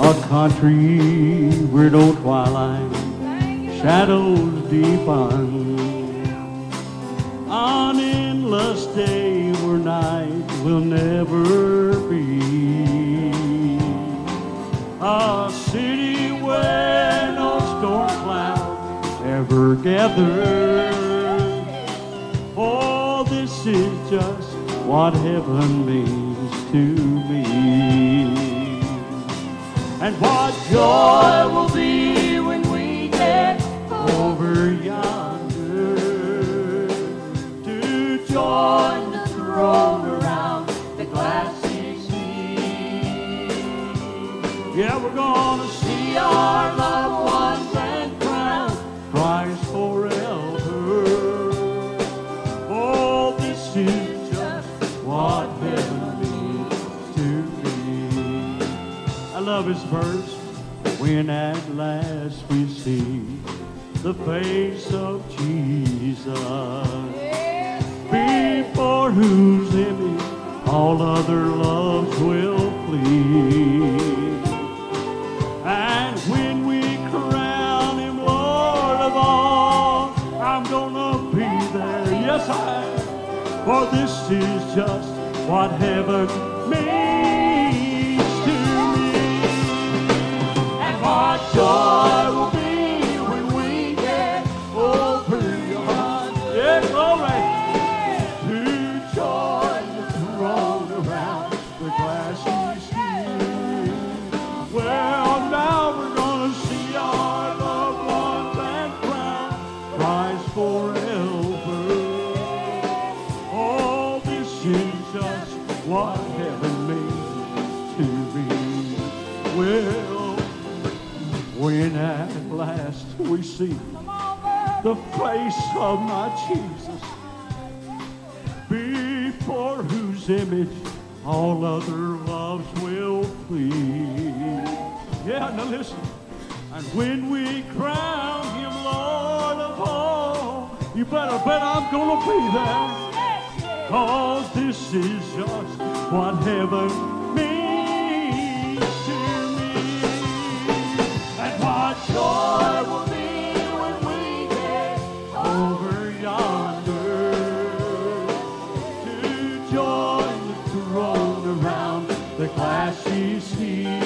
A country where no twilight shadows define. An endless day where night will never be. A city where no storm clouds ever gather. Oh, this is just what heaven means to me. And what joy will be when we get over yonder to join the throne around the glassy sea. Yeah, we're gonna see our loved ones and crown Christ forever. Oh, this is Love his verse. When at last we see the face of Jesus, before whose image all other loves will flee. And when we crown him Lord of all, I'm gonna be there. Yes, I am. For this is just what heaven the face of my Jesus, before whose image all other loves will flee. Yeah, now listen. And when we crown him Lord of all, you better bet I'm gonna be there. Cause this is just what heaven the glassy sea. We're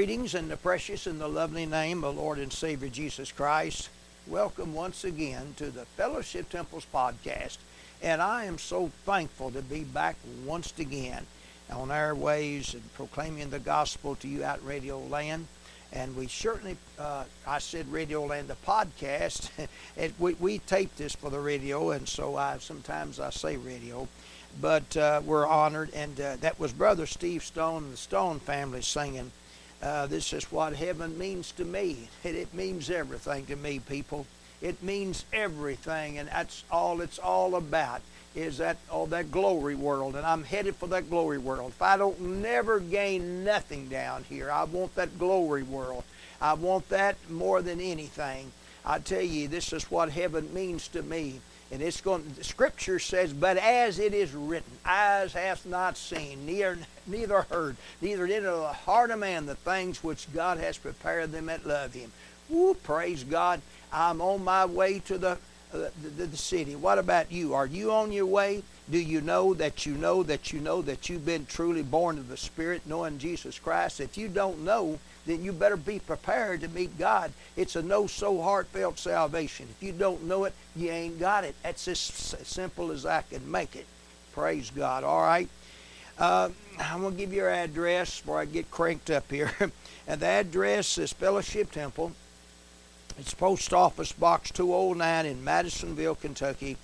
Greetings in the precious and the lovely name of Lord and Savior Jesus Christ. Welcome once again to the Fellowship Temples podcast. And I am so thankful to be back once again on our ways and proclaiming the gospel to you out Radio Land. And we certainly, uh, I said Radio Land, the podcast. it, we, we tape this for the radio, and so I sometimes I say radio. But uh, we're honored, and uh, that was Brother Steve Stone and the Stone family singing. Uh, this is what heaven means to me. It, it means everything to me, people. It means everything, and that's all it's all about. Is that all that glory world, and I'm headed for that glory world. If I don't never gain nothing down here, I want that glory world. I want that more than anything. I tell you, this is what heaven means to me. And it's going. The scripture says, "But as it is written, eyes hath not seen, neither neither heard, neither into the heart of man the things which God has prepared them that love Him." Woo! Praise God! I'm on my way to the uh, the, the city. What about you? Are you on your way? Do you know that you know that you know that you've been truly born of the Spirit, knowing Jesus Christ? If you don't know, then you better be prepared to meet God. It's a no so heartfelt salvation. If you don't know it, you ain't got it. That's as simple as I can make it. Praise God. All right. Uh, I'm going to give you your address before I get cranked up here. and the address is Fellowship Temple. It's Post Office Box 209 in Madisonville, Kentucky.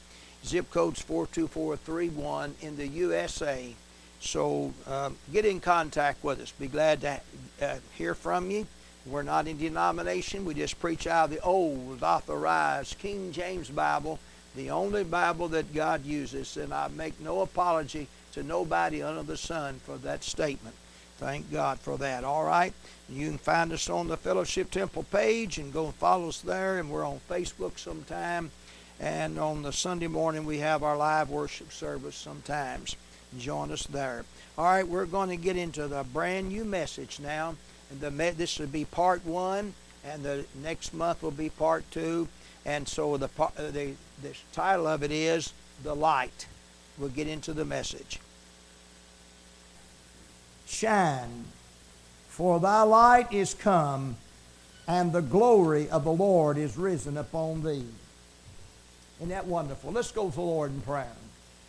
Zip code's 42431 in the USA. So um, get in contact with us. Be glad to uh, hear from you. We're not in denomination. We just preach out of the old, authorized King James Bible, the only Bible that God uses. And I make no apology to nobody under the sun for that statement. Thank God for that. All right. You can find us on the Fellowship Temple page and go and follow us there. And we're on Facebook sometime. And on the Sunday morning, we have our live worship service sometimes. Join us there. All right, we're going to get into the brand new message now. This will be part one, and the next month will be part two. And so the uh, the the title of it is the light. We'll get into the message. Shine, for thy light is come, and the glory of the Lord is risen upon thee. Isn't that wonderful? Let's go to the Lord in prayer.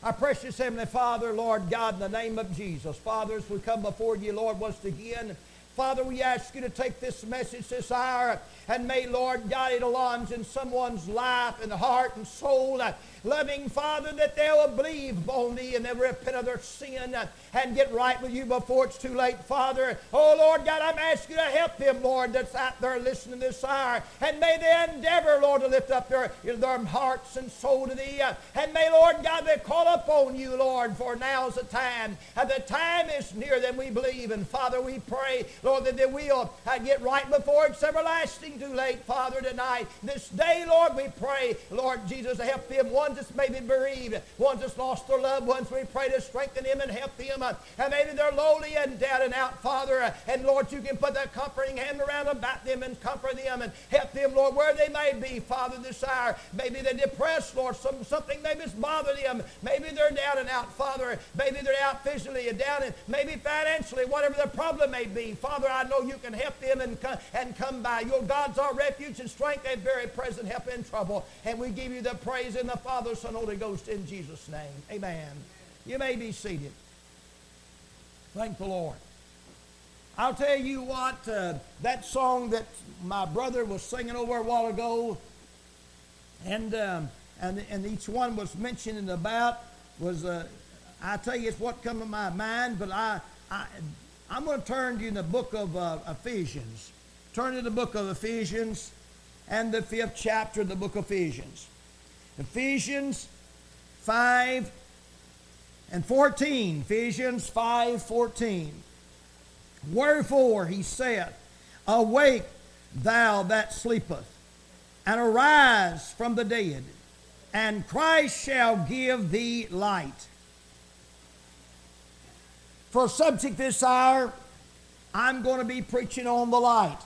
Our precious Heavenly Father, Lord God, in the name of Jesus. Father, as we come before you, Lord, once again, Father, we ask you to take this message this hour and may, Lord God, it launch in someone's life and heart and soul loving Father, that they will believe on thee and they'll repent of their sin and get right with you before it's too late, Father. Oh, Lord God, I'm asking you to help them, Lord, that's out there listening this hour. And may they endeavor, Lord, to lift up their, their hearts and soul to thee. And may, Lord God, they call upon you, Lord, for now's the time. And the time is near than we believe. And Father, we pray, Lord, that they will uh, get right before it's everlasting too late, Father, tonight. This day, Lord, we pray, Lord Jesus, help them one that's maybe bereaved, ones that's lost their loved ones. We pray to strengthen them and help them. Uh, and maybe they're lowly and down and out, Father. Uh, and Lord, you can put that comforting hand around about them and comfort them and help them, Lord, where they may be, Father, this hour. Maybe they're depressed, Lord. Some, something maybe's bothered them. Maybe they're down and out, Father. Maybe they're out physically and down and maybe financially, whatever the problem may be. Father, I know you can help them and, and come by. Your God's our refuge and strength and very present help in trouble. And we give you the praise in the Father, Son, Holy Ghost in Jesus' name. Amen. You may be seated. Thank the Lord. I'll tell you what, uh, that song that my brother was singing over a while ago, and, um, and, and each one was mentioning about, was, uh, I tell you, it's what come to my mind, but I, I, I'm going to turn to you in the book of uh, Ephesians. Turn to the book of Ephesians and the fifth chapter of the book of Ephesians. Ephesians 5 and 14. Ephesians 5 14. Wherefore he saith, Awake, thou that sleepest, and arise from the dead, and Christ shall give thee light. For subject this hour, I'm going to be preaching on the light.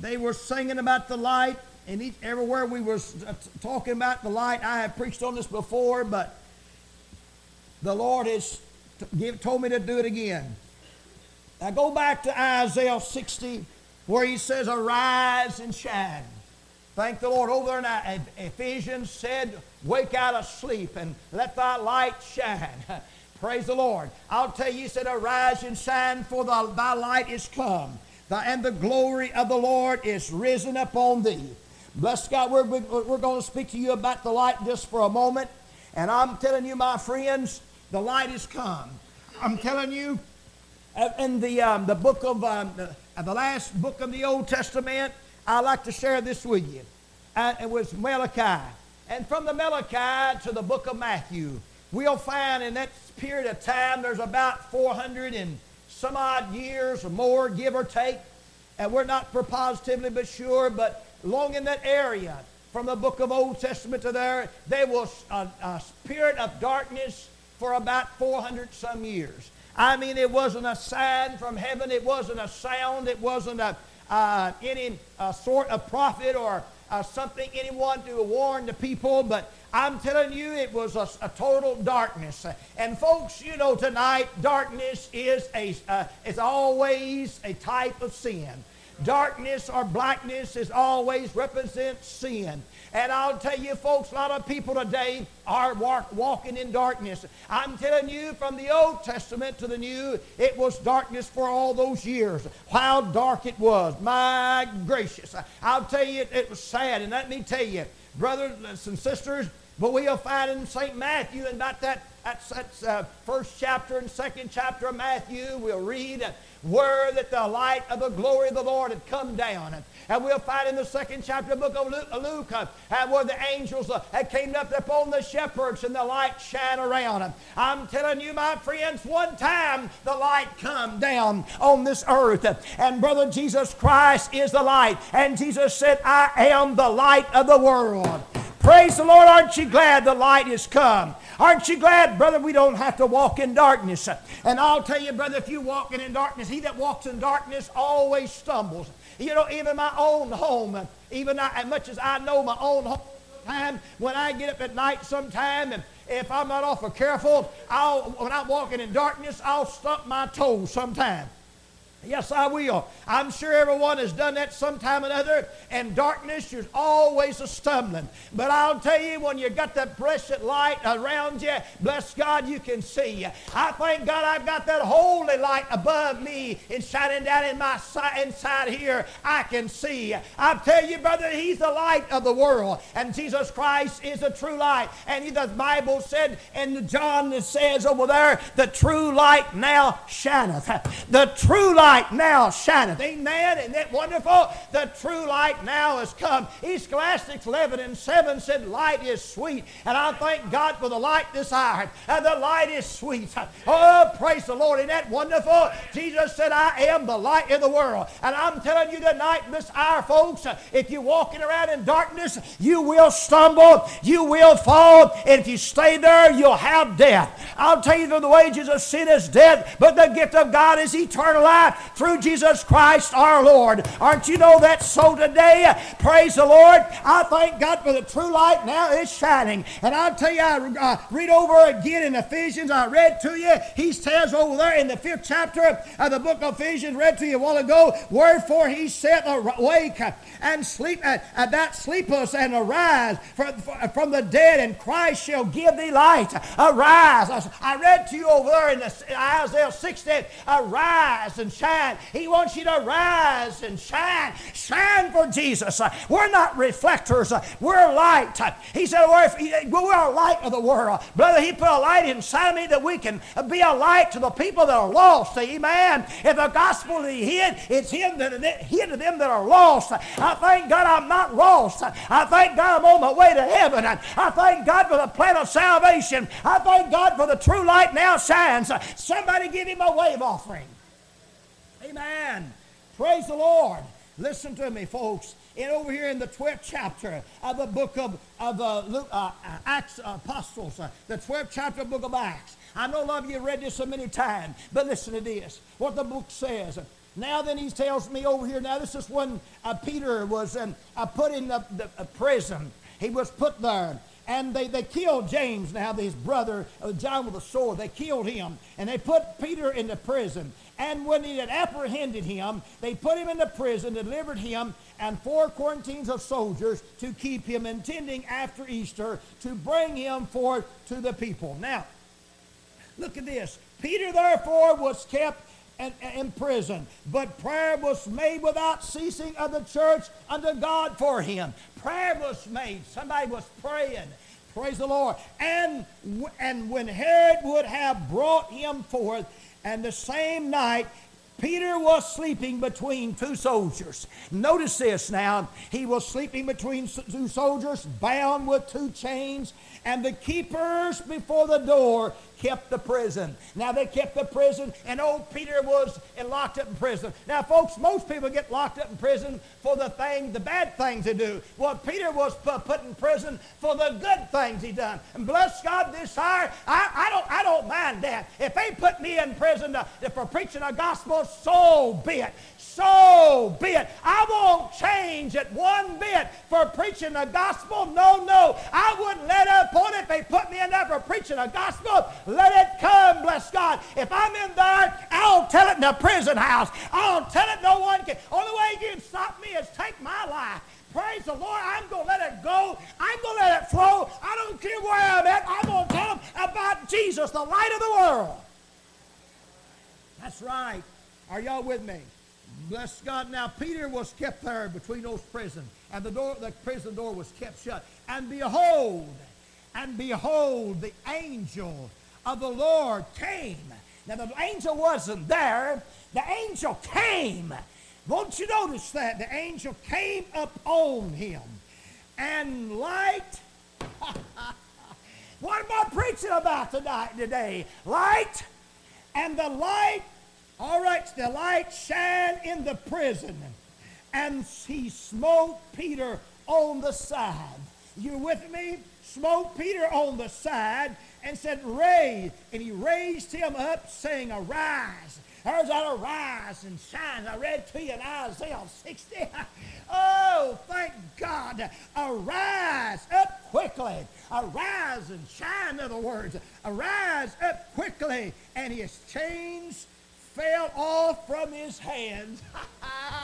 They were singing about the light and each, everywhere we were uh, talking about the light, I have preached on this before, but the Lord has give, told me to do it again. Now go back to Isaiah 60, where he says, Arise and shine. Thank the Lord. Over in Ephesians said, Wake out of sleep and let thy light shine. Praise the Lord. I'll tell you, he said, Arise and shine, for the, thy light is come, and the glory of the Lord is risen upon thee. Bless God, we're, we're going to speak to you about the light just for a moment. And I'm telling you, my friends, the light has come. I'm telling you, uh, in the, um, the book of um, the, uh, the, last book of the Old Testament, I like to share this with you. Uh, it was Malachi. And from the Malachi to the book of Matthew, we'll find in that period of time there's about 400 and some odd years or more, give or take. And we're not for positively but sure, but long in that area, from the book of Old Testament to there, there was a, a spirit of darkness for about 400 some years. I mean, it wasn't a sign from heaven, it wasn't a sound, it wasn't a, uh, any uh, sort of prophet or uh, something anyone to warn the people, but I'm telling you, it was a, a, total darkness. And folks, you know, tonight, darkness is a, uh, is always a type of sin. Darkness or blackness is always represents sin. And I'll tell you, folks, a lot of people today are walk, walking in darkness. I'm telling you, from the Old Testament to the New, it was darkness for all those years. How dark it was. My gracious. I'll tell you, it, was sad. And let me tell you, brothers and sisters, but we'll find in St. Matthew and about that, that's, that's uh, first chapter and second chapter of Matthew, we'll read where that the light of the glory of the Lord had come down. And we'll find in the second chapter of the book of Luke, uh, where the angels uh, had came up upon the shepherds and the light shine around. I'm telling you, my friends, one time the light come down on this earth. And brother, Jesus Christ is the light. And Jesus said, I am the light of the world. Praise the Lord. Aren't you glad the light is come? Aren't you glad, brother, we don't have to walk in darkness? And I'll tell you, brother, if you're walking in darkness, he that walks in darkness always stumbles. You know, even my own home, even I, as much as I know my own home, time when I get up at night sometime and if I'm not awful careful, I'll, when I'm walking in darkness, I'll stump my toes sometime. Yes, I will. I'm sure everyone has done that sometime or another, and darkness is always a stumbling. But I'll tell you, when you got that blessed light around you, bless God, you can see. I thank God I've got that holy light above me and shining down in my side, inside here. I can see. I tell you, brother, He's the light of the world, and Jesus Christ is the true light. And the Bible said, and John says over there, the true light now shineth. The true light light now shineth. Amen. Isn't that wonderful? The true light now has come. Ecclesiastes 11 and 7 said, Light is sweet. And I thank God for the light this hour. And the light is sweet. Oh, praise the Lord. Isn't that wonderful? Jesus said, I am the light of the world. And I'm telling you tonight, this hour, folks, if you're walking around in darkness, you will stumble, you will fall, and if you stay there, you'll have death. I'll tell you that the wages of sin is death, but the gift of God is eternal life through Jesus Christ our Lord. Aren't you know that so today? Praise the Lord. I thank God for the true light now is shining. And I'll tell you, I uh, read over again in Ephesians, I read to you, he says over there in the fifth chapter of the book of Ephesians, read to you a while ago, wherefore he said, awake and sleep, uh, uh, that sleepless and arise from, from the dead, and Christ shall give thee light. Arise. I read to you over there in the, Isaiah 60, arise and shine shine. He wants you to rise and shine. Shine for Jesus. Uh, we're not reflectors, uh, we're light. Uh, he said, We're a light of the world. Brother, He put a light inside of me that we can be a light to the people that are lost. Amen. If the gospel is hid, it's hid to them that are lost. I thank God I'm not lost. I thank God I'm on my way to heaven. I thank God for the plan of salvation. I thank God for the true light now shines. Somebody give him a wave offering. Amen. Praise the Lord. Listen to me, folks. And over here in the 12th chapter of the book of, of uh, Luke, uh, Acts Apostles, uh, the 12th chapter of the book of Acts. I know a lot of you read this so many times, but listen to this. What the book says. Now then he tells me over here, now this is when uh, Peter was um, uh, put in the, the uh, prison. He was put there. And they, they killed James, now his brother, John with a sword. They killed him. And they put Peter into prison. And when they had apprehended him, they put him into prison, delivered him, and four quarantines of soldiers to keep him, intending after Easter to bring him forth to the people. Now, look at this. Peter, therefore, was kept in, prison, but prayer was made without ceasing of the church unto God for him. Prayer was made. Somebody was praying. Praise the Lord. And, and when Herod would have brought him forth, and the same night, Peter was sleeping between two soldiers. Notice this now. He was sleeping between two soldiers, bound with two chains, and the keepers before the door kept the prison. Now they kept the prison, and old Peter was eh, locked up in prison. Now, folks, most people get locked up in prison for the thing, the bad things they do. Well, Peter was put in prison for the good things he done. And bless God, this hour, I, I don't, I don't mind that. If they put me in prison uh, to, to, for preaching the gospel, so be it so be it. I won't change it one bit for preaching the gospel. No, no. I wouldn't let up on it if they put me in there for preaching the gospel. Let it come, bless God. If I'm in there, I'll tell it in the prison house. I'll tell it no one can. Only way you can stop me is take my life. Praise the Lord. I'm going to let it go. I'm going to let it flow. I don't care where I'm at. I'm going to tell them about Jesus, the light of the world. That's right. Are y'all with me? Bless God. Now, Peter was kept there between those prisons, and the door, the prison door was kept shut. And behold, and behold, the angel of the Lord came. Now, the angel wasn't there. The angel came won't you notice that? The angel came up on him and light. what am I preaching about tonight, today? Light and the light, all right, the light shine in the prison. And he smote Peter on the side. You with me? Smote Peter on the side and said, Raise. And he raised him up, saying, Arise. There's and shine. I read to you in Isaiah 60. oh, thank God. Arise up quickly. Arise and shine, in other words. Arise up quickly. And his chains fell off from his hands.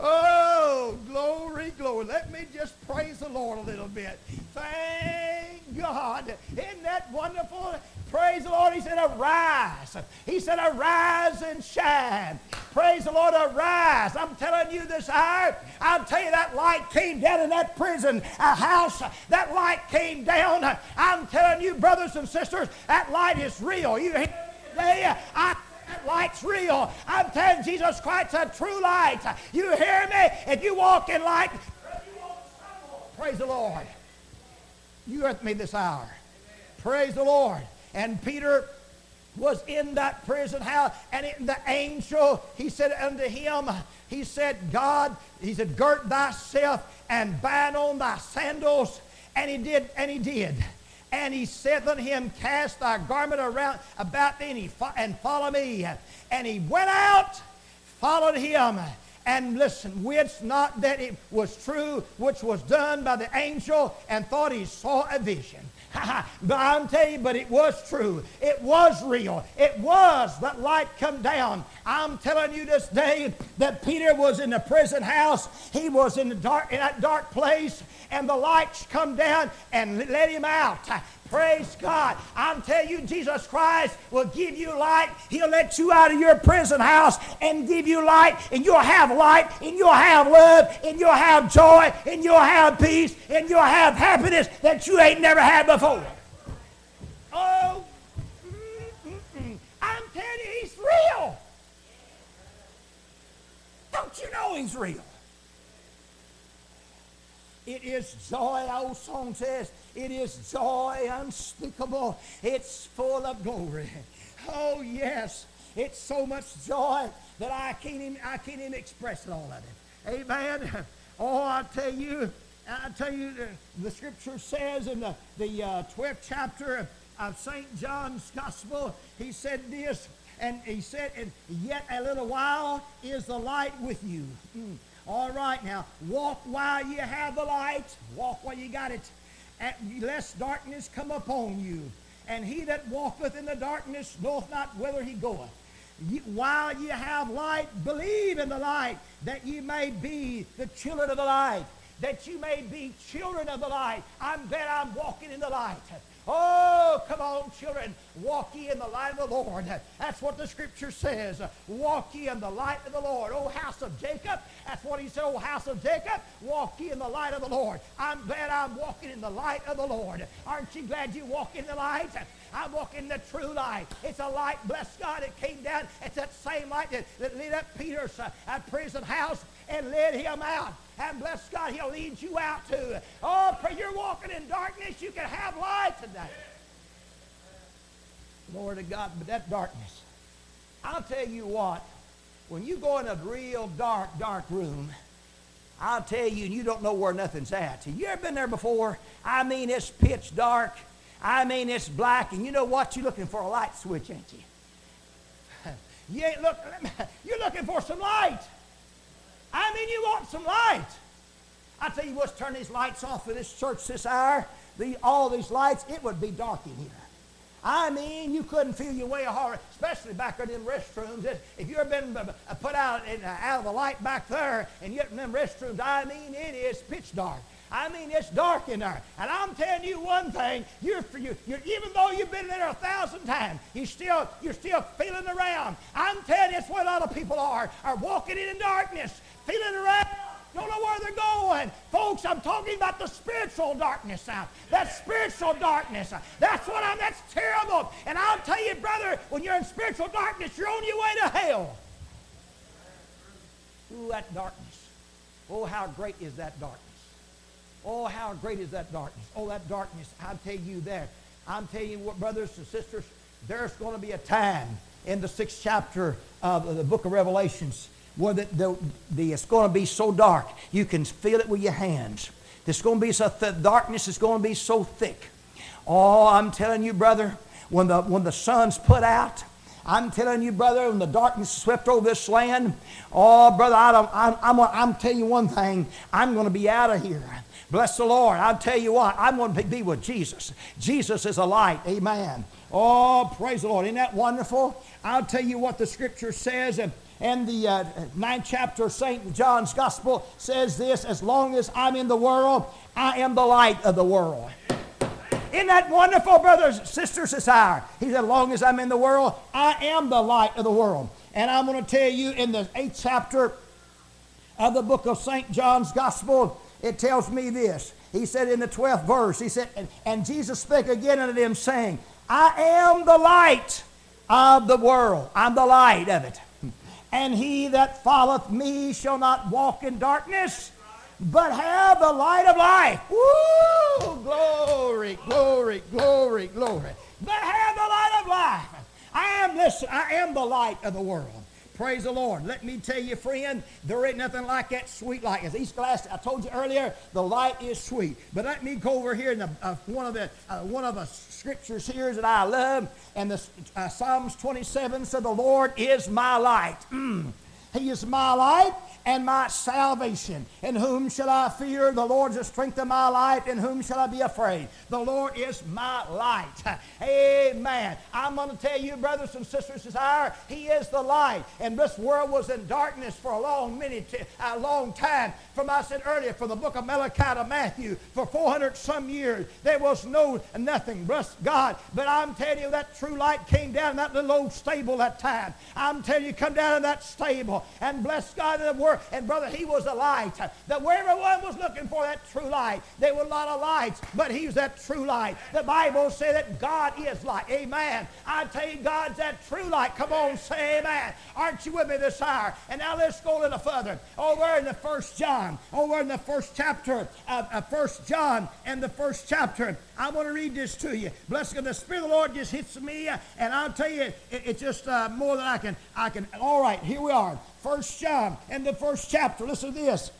oh, glory, glory. Let me just praise the Lord a little bit. Thank God. Isn't that wonderful? Praise the Lord. He said, Arise. He said, Arise and shine. Praise the Lord, arise. I'm telling you this hour, I'll tell you that light came down in that prison a house. That light came down. I'm telling you, brothers and sisters, that light is real. You hear me? I light's real. I'm telling Jesus Christ a true light. You hear me? If you walk in light, praise the Lord. You with me this hour. Praise the Lord. And Peter was in that prison house, and the angel, he said unto him, he said, God, he said, girt thyself and bind on thy sandals. And he did, and he did. And he said unto him, Cast thy garment around about thee and, he fo- and follow me. And he went out, followed him. And listen, which not that it was true, which was done by the angel, and thought he saw a vision. But I'm telling you, but it was true. It was real. It was that light come down. I'm telling you this day that Peter was in the prison house. He was in the dark in that dark place, and the lights come down and let him out. Praise God. I'm telling you, Jesus Christ will give you light. He'll let you out of your prison house and give you light, and you'll have light, and you'll have love, and you'll have joy, and you'll have peace, and you'll have happiness that you ain't never had before. Oh, mm-mm. I'm telling you, he's real. Don't you know he's real? It is joy, our old song says, it is joy unspeakable. It's full of glory. Oh, yes. It's so much joy that I can't even, I can't even express it all of it. Amen. Oh, I tell you, I tell you, the, the scripture says in the, the uh, 12th chapter of, of St. John's Gospel, he said this, and he said, and yet a little while is the light with you. Mm. All right, now, walk while you have the light. Walk while you got it. lest darkness come upon you. And he that walketh in the darkness knoweth not whither he goeth. while you have light, believe in the light, that ye may be the children of the light. That you may be children of the light. I'm glad I'm walking in the light. Oh, come on, children. Walk ye in the light of the Lord. That's what the scripture says. Walk ye in the light of the Lord. Oh, house of Jacob. That's what he said. Oh, house of Jacob. Walk ye in the light of the Lord. I'm glad I'm walking in the light of the Lord. Aren't you glad you walk in the light? I'm walking in the true light. It's a light, bless God, it came down. It's that same light that, that lit up Peter's uh, prison house and led him out. And bless God, He'll lead you out to. Oh, pray you're walking in darkness, you can have light today. Lord of God, but that darkness. I'll tell you what, when you go in a real dark, dark room, I'll tell you, and you don't know where nothing's at. You ever been there before? I mean, it's pitch dark. I mean, it's black, and you know what? You're looking for a light switch, ain't you? you ain't look, you're looking for some light. I mean, you want some light. I tell you what's turn these lights off in this church this hour. The, all these lights, it would be dark in here. I mean, you couldn't feel your way hard, especially back in them restrooms. If you ever been uh, uh, put out in, uh, out of the light back there and you get in them restrooms, I mean, it is pitch dark. I mean, it's dark in there. And I'm telling you one thing, you're, you're, you're, even though you've been there a thousand times, you still, you're still feeling around. I'm telling you, it's what a lot of people are, are walking in darkness, feeling around don't know where they're going. Folks, I'm talking about the spiritual darkness now. That spiritual darkness. That's what I'm, that's terrible. And I'll tell you, brother, when you're in spiritual darkness, you're on your way to hell. Ooh, that darkness. Oh, how great is that darkness. Oh, how great is that darkness. Oh, that darkness, I'll tell you there. I'm telling you what, brothers and sisters, there's going to be a time in the sixth chapter of the book of Revelations where the, the, the, it's going to be so dark you can feel it with your hands. There's going to be so th- darkness is going to be so thick. Oh, I'm telling you, brother, when the when the sun's put out, I'm telling you, brother, when the darkness swept over this land, oh, brother, I don't, I'm, I'm, I'm telling you one thing, I'm going to be out of here. Bless the Lord. I'll tell you what, I'm going to be with Jesus. Jesus is a light. Amen. Oh, praise the Lord. Isn't that wonderful? I'll tell you what the scripture says. And the uh, ninth chapter of St. John's Gospel says this As long as I'm in the world, I am the light of the world. Isn't that wonderful, brothers sisters? It's our. He said, As long as I'm in the world, I am the light of the world. And I'm going to tell you in the eighth chapter of the book of St. John's Gospel, it tells me this. He said in the 12th verse, He said, And, and Jesus spake again unto them, saying, I am the light of the world. I'm the light of it and he that followeth me shall not walk in darkness, but have the light of life. Woo! Glory, glory, glory, glory. But have the light of life. I am this, I am the light of the world. Praise the Lord. Let me tell you, friend, there ain't nothing like that sweet light. Ecclesiastes, I told you earlier, the light is sweet. But let me go over here in the, uh, one of the uh, one of the scriptures here that I love, and the uh, Psalms 27 said, "The Lord is my light." Mm. He is my light and my salvation. In whom shall I fear? The Lord is the strength of my life. In whom shall I be afraid? The Lord is my light. Amen. I'm going to tell you, brothers and sisters, desire, He is the light. And this world was in darkness for a long, many, a long time. From I said earlier, from the book of Malachi to Matthew, for 400 some years, there was no nothing. Bless God. But I'm telling you, that true light came down in that little old stable that time. I'm telling you, come down in that stable and bless God in the word and brother, he was a light. That where everyone was looking for that true light, there were a lot of lights, but he was that true light. The Bible said that God is light. Amen. I tell you, God's that true light. Come on, say amen. Aren't you with me this hour? And now let's go a little further. Over in the first John, over in the first chapter of, of first John and the first chapter, I want to read this to you. Bless God, the Spirit of the Lord just hits me, uh, and I'll tell you, it, it's just uh, more than I can. I can. All right, here we are. First John and the first chapter. Listen to this.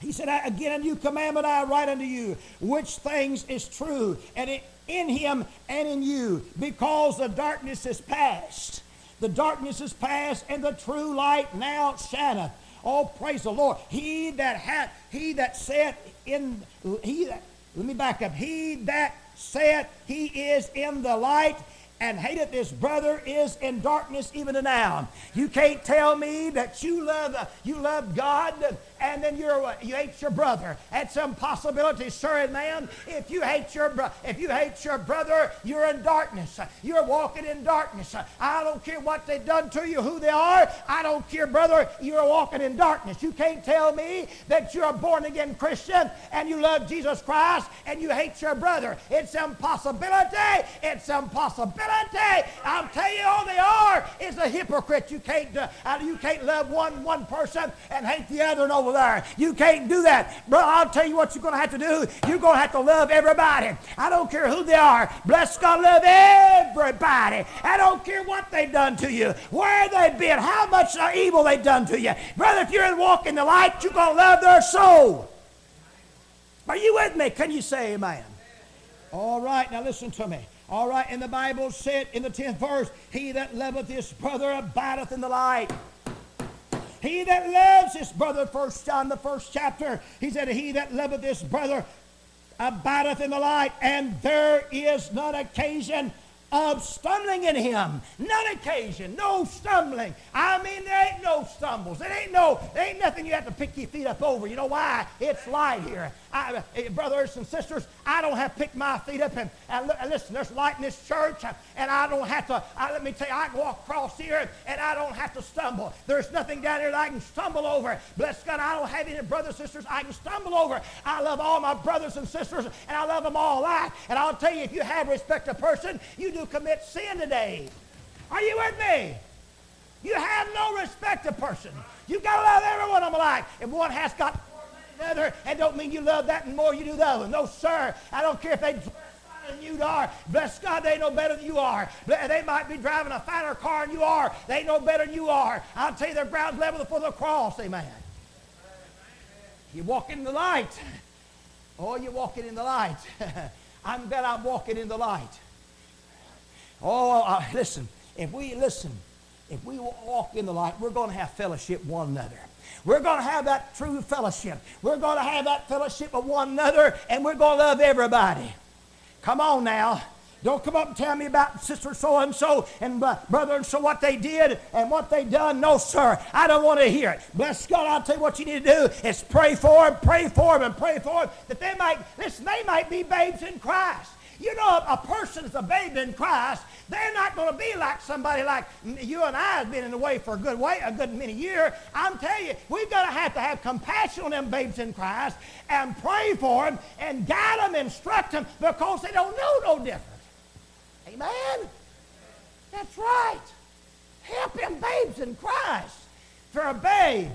He said, Again, a new commandment I write unto you, which things is true, and it, in him and in you, because the darkness is past. The darkness is past, and the true light now shineth. Oh, praise the Lord. He that hath, he that saith in, he that, let me back up. He that saith he is in the light and hateth his brother is in darkness even now. You can't tell me that you love you love God and then you're uh, you hate your brother. That's some possibility, sir and ma'am. If you hate your if you hate your brother, you're in darkness. You're walking in darkness. I don't care what they've done to you, who they are. I don't care, brother. You're walking in darkness. You can't tell me that you're a born again Christian and you love Jesus Christ and you hate your brother. It's impossibility. It's impossibility. I'm telling you, all they are is a hypocrite. You can't, uh, you can't love one, one person and hate the other and over there. You can't do that. Bro, I'll tell you what you're going to have to do. You're going to have to love everybody. I don't care who they are. Bless God, love everybody. I don't care what they've done to you, where they've been, how much evil they've done to you. Brother, if you're in walking the light, you're going to love their soul. Are you with me? Can you say amen? All right, now listen to me. All right, and the Bible said in the 10th verse, He that loveth his brother abideth in the light. He that loves his brother, First John, the first chapter, he said, He that loveth his brother abideth in the light, and there is none occasion of stumbling in him. None occasion, no stumbling. I mean, there ain't no stumbles. There ain't no, there ain't nothing you have to pick your feet up over. You know why? It's light here. I, eh, brothers and sisters, I don't have to pick my feet up and, and, listen, there's light in this church, and I don't have to, I, let me tell you, I can walk across here and I don't have to stumble. There's nothing down here that I can stumble over. Bless God, I don't have any brothers and sisters I can stumble over. I love all my brothers and sisters, and I love them all alike. And I'll tell you, if you have respect a person, you do commit sin today. Are you with me? You have no respect to person. You've got to love everyone I'm like. If one has got another, and don't mean you love that more you do the other. No, sir. I don't care if they than you are. Bless God, they know better than you are. They might be driving a finer car than you are. They know better than you are. I'll tell you, their ground's level before the cross. Amen. You walk in the light. Oh, you're walking in the light. I'm glad I'm walking in the light. Oh, uh, listen, if we listen, if we walk in the light, we're going to have fellowship one another. We're going to have that true fellowship. We're going to have that fellowship with one another, and we're going to love everybody. Come on now. Don't come up and tell me about sister so and so and brother and so what they did and what they done. No, sir. I don't want to hear it. Bless God. I'll tell you what you need to do is pray for them, pray for them, and pray for them that they might, listen, they might be babes in Christ. You know, a person is a babe in Christ. They're not going to be like somebody like you and I have been in the way for a good way, a good many years. I'm telling you, we've got to have to have compassion on them babes in Christ and pray for them and guide them, instruct them because they don't know no different. Amen? That's right. Help them babes in Christ. For a babe,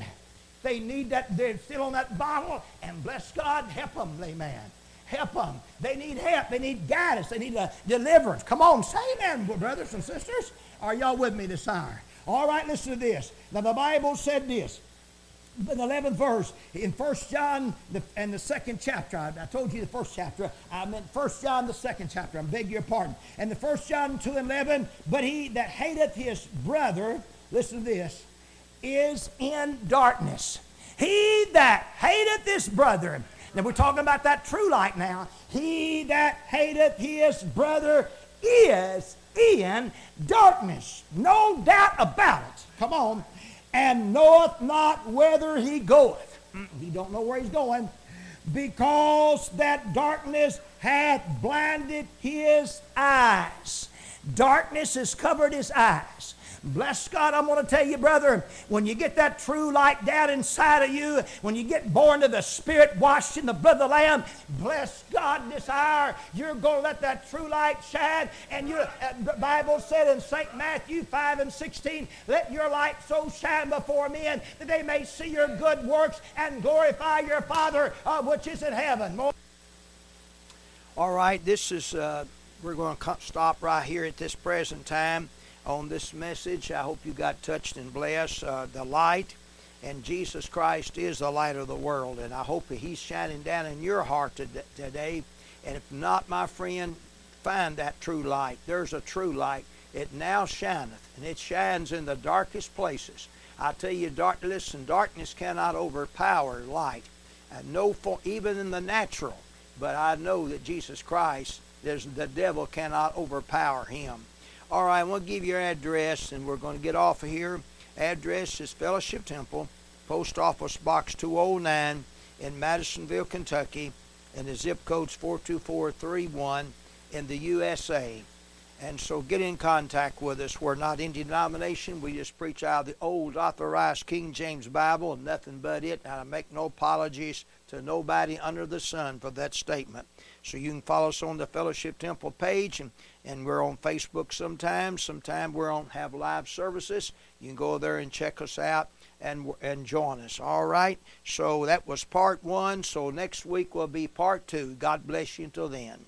they need that, they're still on that bottle, and bless God, help them, amen. Help them. They need help. They need guidance. They need a deliverance. Come on, say amen, brothers and sisters. Are y'all with me this hour? All right, listen to this. Now, the Bible said this In the 11th verse in First John and the second chapter. I, I, told you the first chapter. I meant First John the second chapter. I beg your pardon. And the First John 2 and 11. But he that hateth his brother, listen to this, is in darkness. He that hateth his brother. Now we're talking about that true light now. He that hateth his brother is in darkness. No doubt about it. Come on and knoweth not whither he goeth. He don't know where he's going because that darkness hath blinded his eyes. Darkness has covered his eyes. Bless God, I'm going to tell you, brother, when you get that true light down inside of you, when you get born of the Spirit, washed in the blood of the Lamb, bless God this hour, you're going to let that true light shine. And you, uh, Bible said in St. Matthew 5 and 16, let your light so shine before men that they may see your good works and glorify your Father uh, which is in heaven. All right, this is, uh, we're going to stop right here at this present time on this message. I hope you got touched and blessed. Uh, the light, and Jesus Christ is the light of the world, and I hope He's shining down in your heart today. And if not, my friend, find that true light. There's a true light. It now shineth, and it shines in the darkest places. I tell you, dark, listen, darkness cannot overpower light. And no, even in the natural. But I know that Jesus Christ, the devil cannot overpower him. All right, I want to give your address, and we're going to get off of here. Address is Fellowship Temple, Post Office Box 209 in Madisonville, Kentucky, and the zip code's 42431 in the USA. And so get in contact with us. We're not any denomination. We just preach out of the old authorized King James Bible and nothing but it. And I make no apologies to nobody under the sun for that statement. So you can follow us on the Fellowship Temple page and and we're on Facebook sometimes. Sometimes we're on have live services. You can go there and check us out and and join us. All right. So that was part one. So next week will be part two. God bless you until then.